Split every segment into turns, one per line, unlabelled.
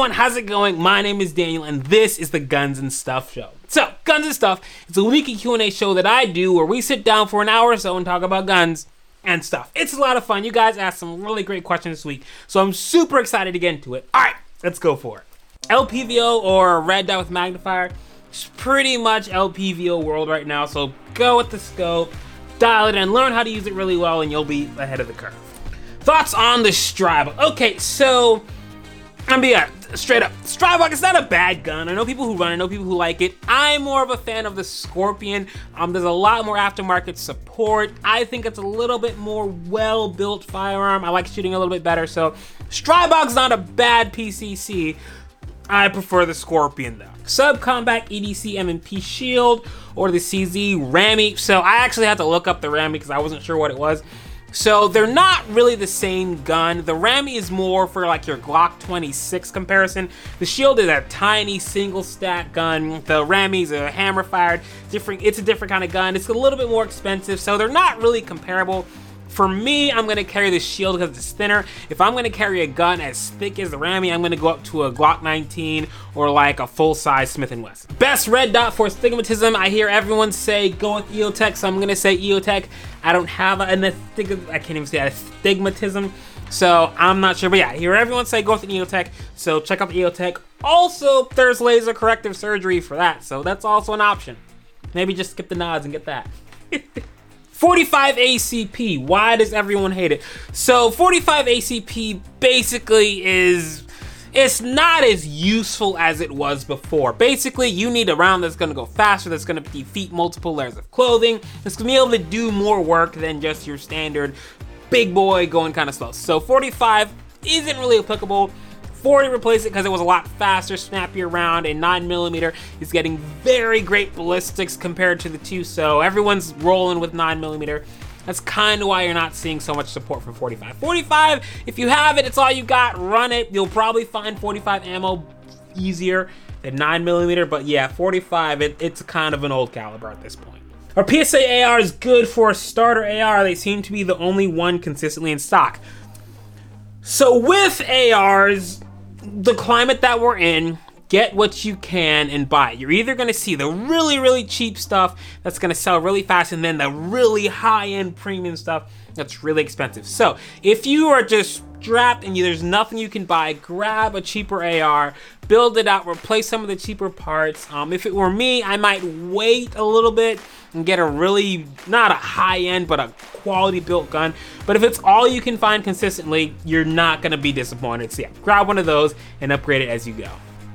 everyone, how's it going? My name is Daniel, and this is the Guns and Stuff Show. So, Guns and Stuff, it's a weekly Q&A show that I do where we sit down for an hour or so and talk about guns and stuff. It's a lot of fun. You guys asked some really great questions this week, so I'm super excited to get into it. All right, let's go for it. LPVO or red dot with magnifier, it's pretty much LPVO world right now. So go with the scope, dial it in, learn how to use it really well, and you'll be ahead of the curve. Thoughts on the Stribog? Okay, so I'm be straight up. Stribog is not a bad gun. I know people who run. I know people who like it. I'm more of a fan of the Scorpion. Um, there's a lot more aftermarket support. I think it's a little bit more well-built firearm. I like shooting a little bit better. So, Stribog's not a bad PCC. I prefer the Scorpion though. Subcompact EDC M&P Shield or the CZ Rami. So I actually had to look up the Rami because I wasn't sure what it was. So they're not really the same gun. The Rami is more for like your Glock 26 comparison. The Shield is a tiny single stack gun. The Rami is a hammer fired, different. It's a different kind of gun. It's a little bit more expensive, so they're not really comparable. For me, I'm gonna carry the shield because it's thinner. If I'm gonna carry a gun as thick as the Rami, I'm gonna go up to a Glock 19 or like a full-size Smith & Wesson. Best red dot for astigmatism. I hear everyone say go with EOTech, so I'm gonna say EOTech. I don't have an astig- I can't even say astigmatism. So I'm not sure, but yeah, I hear everyone say go with an EOTech, so check out the EOTech. Also, there's laser corrective surgery for that, so that's also an option. Maybe just skip the nods and get that. 45 ACP. Why does everyone hate it? So 45 ACP basically is it's not as useful as it was before. Basically, you need a round that's gonna go faster, that's gonna defeat multiple layers of clothing, that's gonna be able to do more work than just your standard big boy going kind of slow. So 45 isn't really applicable 40 replaced it because it was a lot faster, snappier round, and 9mm is getting very great ballistics compared to the two, so everyone's rolling with 9mm. That's kind of why you're not seeing so much support from 45. 45, if you have it, it's all you got, run it. You'll probably find 45 ammo easier than 9mm, but yeah, 45, it, it's kind of an old caliber at this point. Our PSA AR is good for a starter AR. They seem to be the only one consistently in stock. So with ARs, the climate that we're in, get what you can and buy. You're either going to see the really, really cheap stuff that's going to sell really fast, and then the really high end premium stuff that's really expensive. So, if you are just strapped and you, there's nothing you can buy, grab a cheaper AR, build it out, replace some of the cheaper parts. Um, if it were me, I might wait a little bit and get a really, not a high end, but a quality built gun. But if it's all you can find consistently, you're not gonna be disappointed. So yeah, grab one of those and upgrade it as you go.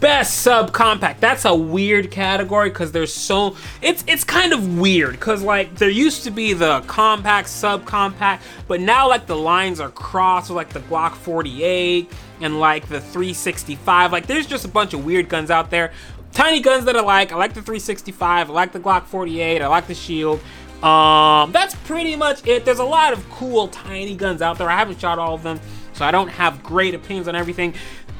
Best subcompact. That's a weird category because there's so it's it's kind of weird because like there used to be the compact, subcompact, but now like the lines are crossed with like the Glock 48 and like the 365. Like there's just a bunch of weird guns out there. Tiny guns that I like. I like the 365. I like the Glock 48. I like the Shield. Um, that's pretty much it. There's a lot of cool tiny guns out there. I haven't shot all of them, so I don't have great opinions on everything.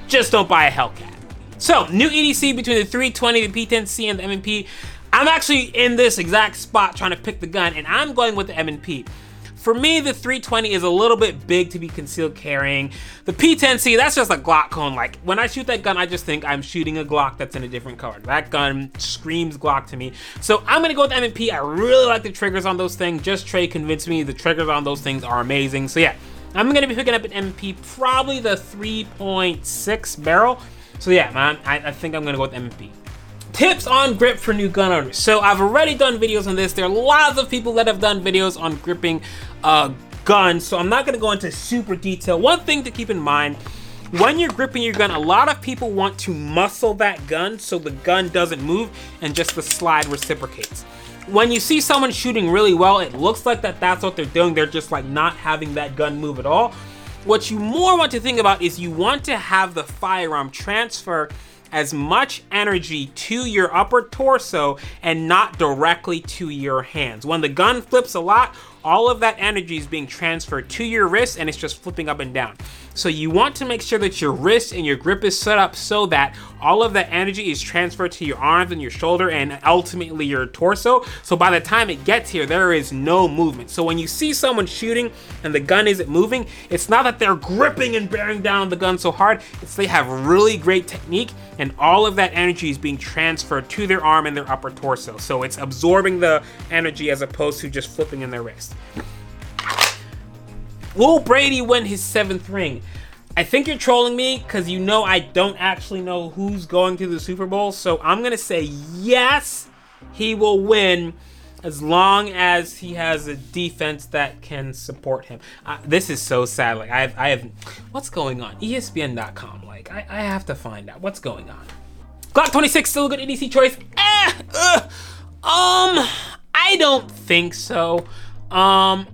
Just don't buy a Hellcat. So, new EDC between the 320, the P10C, and the M&P. I'm actually in this exact spot trying to pick the gun, and I'm going with the M&P. For me, the 320 is a little bit big to be concealed carrying. The P10C, that's just a Glock cone. Like, when I shoot that gun, I just think I'm shooting a Glock that's in a different color. That gun screams Glock to me. So I'm gonna go with M&P. I really like the triggers on those things. Just Trey convinced me the triggers on those things are amazing. So yeah, I'm gonna be picking up an M&P, probably the 3.6 barrel. So yeah, man, I, I think I'm gonna go with M&P. Tips on grip for new gun owners. So I've already done videos on this. There are lots of people that have done videos on gripping uh, guns, so I'm not gonna go into super detail. One thing to keep in mind, when you're gripping your gun, a lot of people want to muscle that gun so the gun doesn't move and just the slide reciprocates. When you see someone shooting really well, it looks like that that's what they're doing. They're just like not having that gun move at all. What you more want to think about is you want to have the firearm transfer as much energy to your upper torso and not directly to your hands. When the gun flips a lot, all of that energy is being transferred to your wrist and it's just flipping up and down. So you want to make sure that your wrist and your grip is set up so that all of that energy is transferred to your arms and your shoulder and ultimately your torso. So by the time it gets here, there is no movement. So when you see someone shooting and the gun isn't moving, it's not that they're gripping and bearing down the gun so hard, it's they have really great technique and all of that energy is being transferred to their arm and their upper torso. So it's absorbing the energy as opposed to just flipping in their wrist. Will Brady win his seventh ring? I think you're trolling me because you know I don't actually know who's going to the Super Bowl. So I'm going to say yes, he will win as long as he has a defense that can support him. Uh, this is so sad. Like I have, I have, what's going on? ESPN.com. Like I, I have to find out what's going on. Glock 26 still a good EDC choice? Eh, uh, um, I don't think so. Um,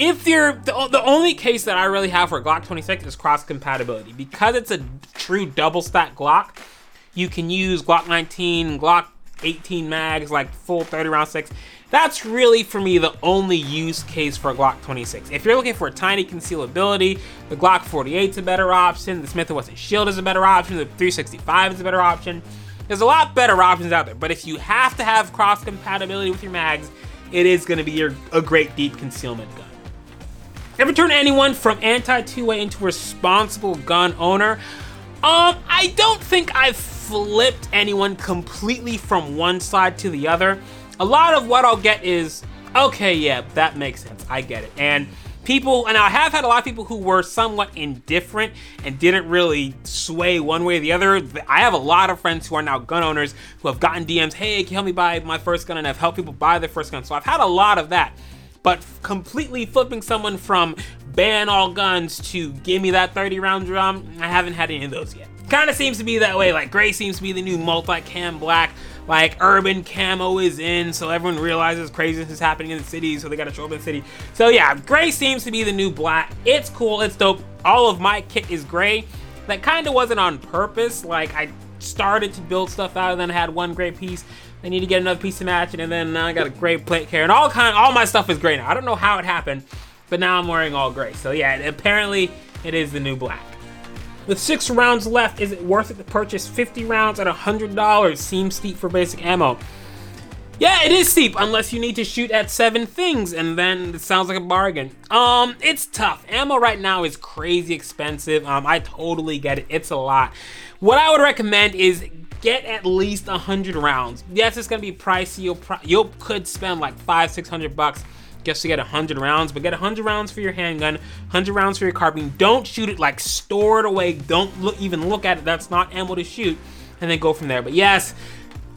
if you're the, the only case that I really have for Glock 26 is cross compatibility because it's a true double stack Glock. You can use Glock 19, Glock 18 mags, like full 30 round six. That's really for me the only use case for Glock 26. If you're looking for tiny concealability, the Glock 48 is a better option. The Smith & Wesson Shield is a better option. The 365 is a better option. There's a lot better options out there. But if you have to have cross compatibility with your mags, it is going to be your, a great deep concealment gun. Ever turn anyone from anti 2A into responsible gun owner? Um, I don't think I've flipped anyone completely from one side to the other. A lot of what I'll get is, okay, yeah, that makes sense. I get it. And people, and I have had a lot of people who were somewhat indifferent and didn't really sway one way or the other. I have a lot of friends who are now gun owners who have gotten DMs, hey, can you help me buy my first gun? And I've helped people buy their first gun. So I've had a lot of that but completely flipping someone from ban all guns to give me that 30 round drum, I haven't had any of those yet. Kind of seems to be that way. Like gray seems to be the new multi-cam black. Like urban camo is in, so everyone realizes craziness is happening in the city, so they gotta show up in the city. So yeah, gray seems to be the new black. It's cool, it's dope. All of my kit is gray. That kind of wasn't on purpose. Like I started to build stuff out, and then I had one gray piece. I need to get another piece of matching, and then I got a gray plate care, and all kind, all my stuff is gray now. I don't know how it happened, but now I'm wearing all gray. So yeah, apparently it is the new black. With six rounds left, is it worth it to purchase 50 rounds at $100? Seems steep for basic ammo. Yeah, it is steep unless you need to shoot at seven things, and then it sounds like a bargain. Um, it's tough. Ammo right now is crazy expensive. Um, I totally get it. It's a lot. What I would recommend is get at least 100 rounds. Yes, it's gonna be pricey. You'll pro- you could spend like five, six hundred bucks just to get 100 rounds, but get 100 rounds for your handgun, 100 rounds for your carbine. Don't shoot it like store it away. Don't look, even look at it. That's not ammo to shoot, and then go from there. But yes,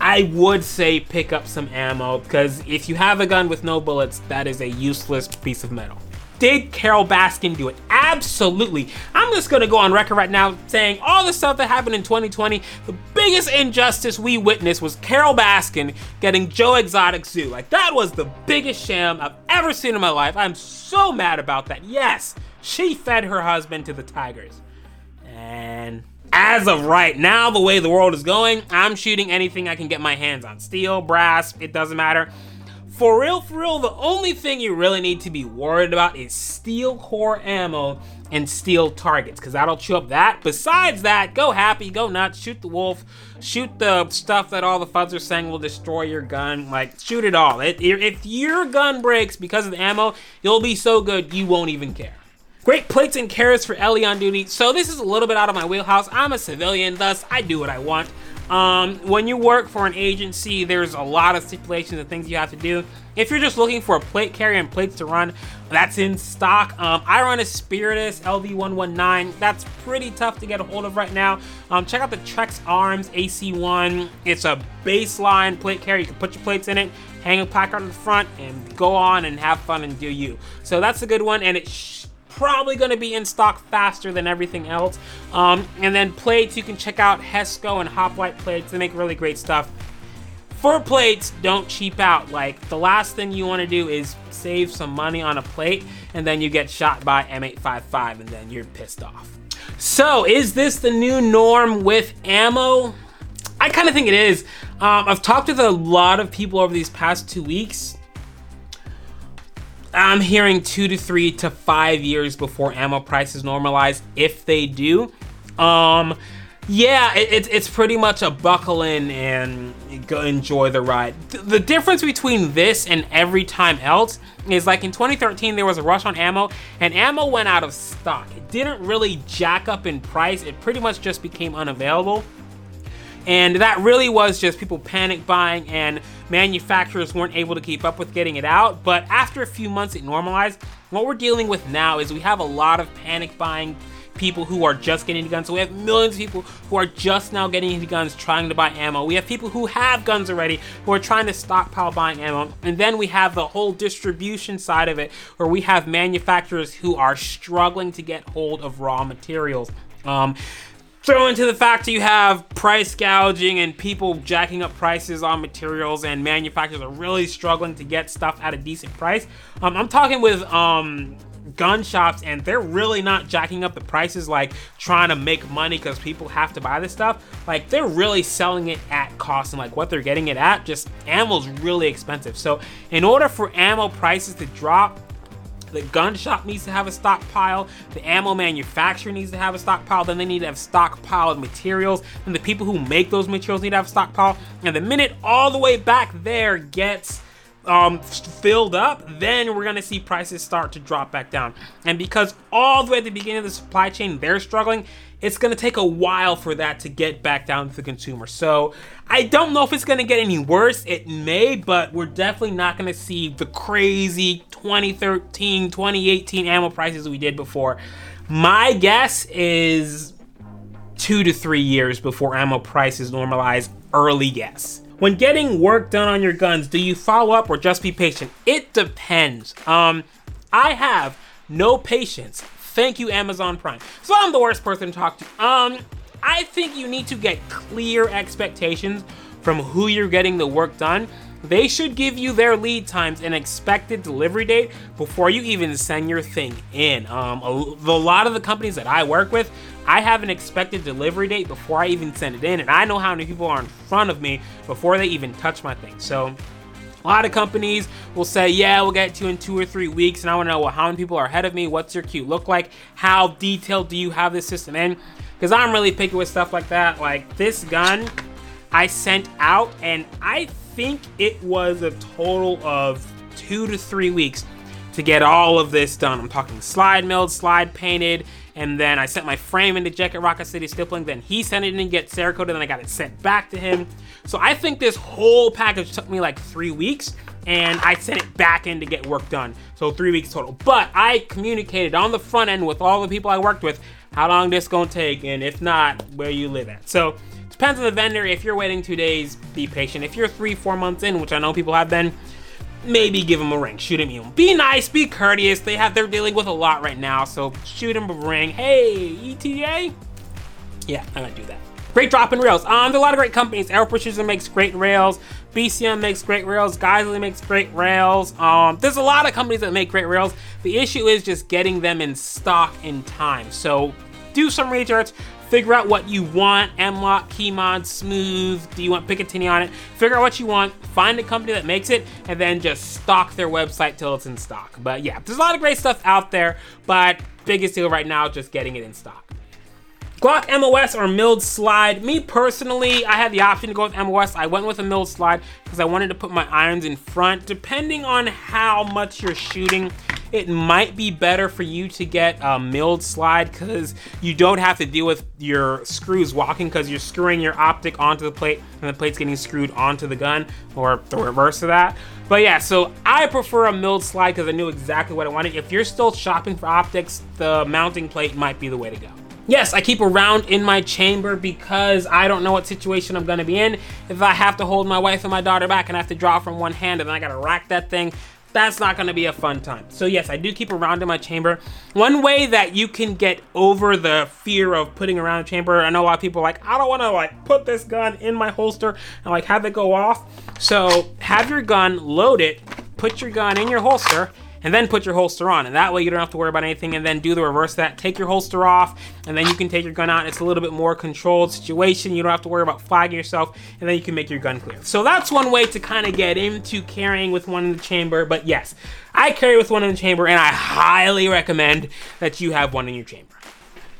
I would say pick up some ammo because if you have a gun with no bullets, that is a useless piece of metal. Did Carole Baskin do it? Absolutely. I'm just gonna go on record right now saying all the stuff that happened in 2020, the biggest injustice we witnessed was Carole Baskin getting Joe Exotic Zoo. Like, that was the biggest sham I've ever seen in my life. I'm so mad about that. Yes, she fed her husband to the tigers. And as of right now, the way the world is going, I'm shooting anything I can get my hands on. Steel, brass, it doesn't matter. For real, for real, the only thing you really need to be worried about is steel core ammo and steel targets, because that'll chew up that. Besides that, go happy, go nuts, shoot the wolf, shoot the stuff that all the Fudds are saying will destroy your gun. Like, shoot it all. It, if your gun breaks because of the ammo, you'll be so good you won't even care. Great plates and carriers for LE on duty. So this is a little bit out of my wheelhouse. I'm a civilian, thus I do what I want. Um, when you work for an agency, there's a lot of stipulations and things you have to do. If you're just looking for a plate carrier and plates to run, that's in stock. Um, I run a Spiritus LV119. That's pretty tough to get a hold of right now. Um, check out the T.Rex Arms AC1. It's a baseline plate carrier. You can put your plates in it, hang a placard on the front, and go on and have fun and do you. So that's a good one, and it probably going to be in stock faster than everything else. Um, and then plates, you can check out Hesco and Hoplite plates. They make really great stuff. For plates, don't cheap out. Like, the last thing you want to do is save some money on a plate, and then you get shot by M855, and then you're pissed off. So, is this the new norm with ammo? I kind of think it is. Um, I've talked with a lot of people over these past two weeks I'm hearing two to three to five years before ammo prices normalize, if they do. Um, yeah, it, it's it's pretty much a buckle in and go enjoy the ride. Th- the difference between this and every time else is like in 2013 there was a rush on ammo and ammo went out of stock. It didn't really jack up in price. It pretty much just became unavailable. And that really was just people panic buying and manufacturers weren't able to keep up with getting it out. But after a few months it normalized. What we're dealing with now is we have a lot of panic buying people who are just getting into guns. So we have millions of people who are just now getting into guns trying to buy ammo. We have people who have guns already who are trying to stockpile buying ammo. And then we have the whole distribution side of it where we have manufacturers who are struggling to get hold of raw materials. Um, throw into the fact that you have price gouging and people jacking up prices on materials and manufacturers are really struggling to get stuff at a decent price. Um, I'm talking with um, gun shops and they're really not jacking up the prices like trying to make money because people have to buy this stuff like they're really selling it at cost and like what they're getting it at just ammo's really expensive so in order for ammo prices to drop the gun shop needs to have a stockpile, the ammo manufacturer needs to have a stockpile, then they need to have stockpiled materials, and the people who make those materials need to have a stockpile. And the minute all the way back there gets um, filled up, then we're gonna see prices start to drop back down. And because all the way at the beginning of the supply chain they're struggling, it's gonna take a while for that to get back down to the consumer. So I don't know if it's gonna get any worse. It may, but we're definitely not gonna see the crazy 2013, 2018 ammo prices we did before. My guess is two to three years before ammo prices normalize. Early guess. When getting work done on your guns, do you follow up or just be patient? It depends. Um, I have no patience. Thank you, Amazon Prime. So I'm the worst person to talk to. Um, I think you need to get clear expectations from who you're getting the work done. They should give you their lead times and expected delivery date before you even send your thing in. Um, a, a lot of the companies that I work with, I have an expected delivery date before I even send it in, and I know how many people are in front of me before they even touch my thing. So a lot of companies will say, yeah, we'll get to you in two or three weeks. And I want to know well, how many people are ahead of me? What's your queue look like? How detailed do you have this system in? Because I'm really picky with stuff like that. Like this gun, I sent out, and I think it was a total of two to three weeks to get all of this done. I'm talking slide milled, slide painted, and then I sent my frame into Jacket Rocket City Stippling. Then he sent it in, to get Cerakoted, then I got it sent back to him. So I think this whole package took me like three weeks, and I sent it back in to get work done. So three weeks total. But I communicated on the front end with all the people I worked with how long this gonna take, and if not, where you live at. So depends on the vendor. If you're waiting two days, be patient. If you're three, four months in, which I know people have been, maybe give him a ring. Shoot him. even. Be nice, be courteous. They have they're dealing with a lot right now, so shoot him a ring. Hey, ETA. Yeah, I'm gonna do that. Great drop in rails. Um, there's a lot of great companies. Aero Precision makes great rails. BCM makes great rails. Geissele makes great rails. Um, there's a lot of companies that make great rails. The issue is just getting them in stock in time. So do some research. Figure out what you want. M-LOK, Keymod, Smooth. Do you want Picatinny on it? Figure out what you want. Find a company that makes it, and then just stock their website till it's in stock. But yeah, there's a lot of great stuff out there. But biggest deal right now, just getting it in stock. Glock MOS or milled slide. Me personally, I had the option to go with MOS. I went with a milled slide because I wanted to put my irons in front. Depending on how much you're shooting, it might be better for you to get a milled slide because you don't have to deal with your screws walking because you're screwing your optic onto the plate and the plate's getting screwed onto the gun or the reverse of that. But yeah, so I prefer a milled slide because I knew exactly what I wanted. If you're still shopping for optics, the mounting plate might be the way to go. Yes, I keep a round in my chamber because I don't know what situation I'm gonna be in. If I have to hold my wife and my daughter back and I have to draw from one hand and then I gotta rack that thing, that's not gonna be a fun time. So yes, I do keep a round in my chamber. One way that you can get over the fear of putting around a chamber, I know a lot of people are like, I don't wanna like put this gun in my holster and like have it go off. So have your gun, load it, put your gun in your holster, and then put your holster on. And that way you don't have to worry about anything and then do the reverse of that. Take your holster off and then you can take your gun out. It's a little bit more controlled situation. You don't have to worry about flagging yourself and then you can make your gun clear. So that's one way to kind of get into carrying with one in the chamber. But yes, I carry with one in the chamber and I highly recommend that you have one in your chamber.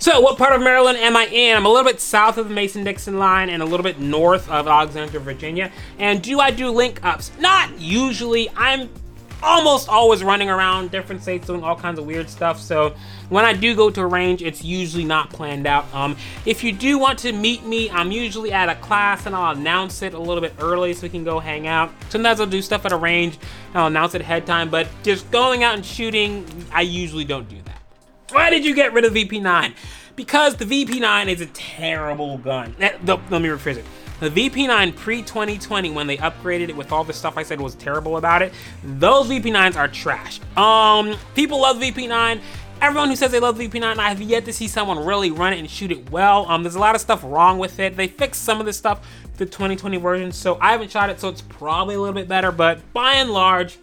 So, what part of Maryland am I in? I'm a little bit south of the Mason Dixon line and a little bit north of Alexandria, Virginia. And do I do link ups? Not usually. I'm almost always running around different states doing all kinds of weird stuff. So when I do go to a range, it's usually not planned out. Um, if you do want to meet me, I'm usually at a class and I'll announce it a little bit early so we can go hang out. Sometimes I'll do stuff at a range and I'll announce it ahead time, but just going out and shooting, I usually don't do that. Why did you get rid of VP9? Because the VP9 is a terrible gun. Eh, let me rephrase it. The VP9 pre-2020, when they upgraded it with all the stuff I said was terrible about it, those VP9s are trash. Um, people love VP9. Everyone who says they love VP9, I have yet to see someone really run it and shoot it well. Um, there's a lot of stuff wrong with it. They fixed some of the stuff the 2020 version, so I haven't shot it, so it's probably a little bit better. But by and large,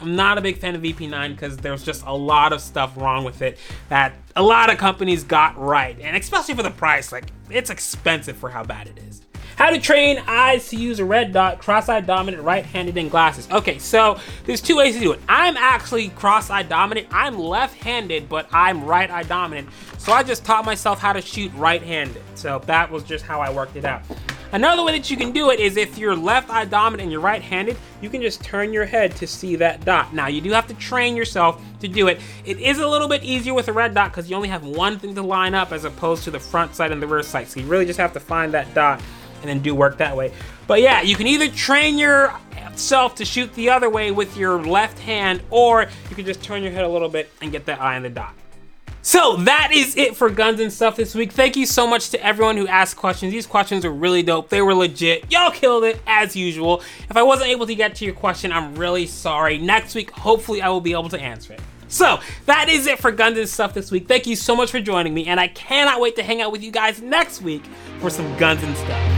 I'm not a big fan of VP9 because there's just a lot of stuff wrong with it that a lot of companies got right. And especially for the price, like it's expensive for how bad it is. How to train eyes to use a red dot, cross-eye dominant, right-handed in glasses. Okay, so there's two ways to do it. I'm actually cross-eye dominant. I'm left-handed, but I'm right-eye dominant. So I just taught myself how to shoot right-handed. So that was just how I worked it out. Another way that you can do it is if you're left eye dominant and you're right handed, you can just turn your head to see that dot. Now, you do have to train yourself to do it. It is a little bit easier with a red dot because you only have one thing to line up as opposed to the front sight and the rear sight. So you really just have to find that dot and then do work that way. But yeah, you can either train yourself to shoot the other way with your left hand, or you can just turn your head a little bit and get that eye on the dot. So that is it for guns and stuff this week. Thank you so much to everyone who asked questions. These questions are really dope. They were legit. Y'all killed it as usual. If I wasn't able to get to your question, I'm really sorry. Next week, hopefully I will be able to answer it. So that is it for guns and stuff this week. Thank you so much for joining me, and I cannot wait to hang out with you guys next week for some guns and stuff.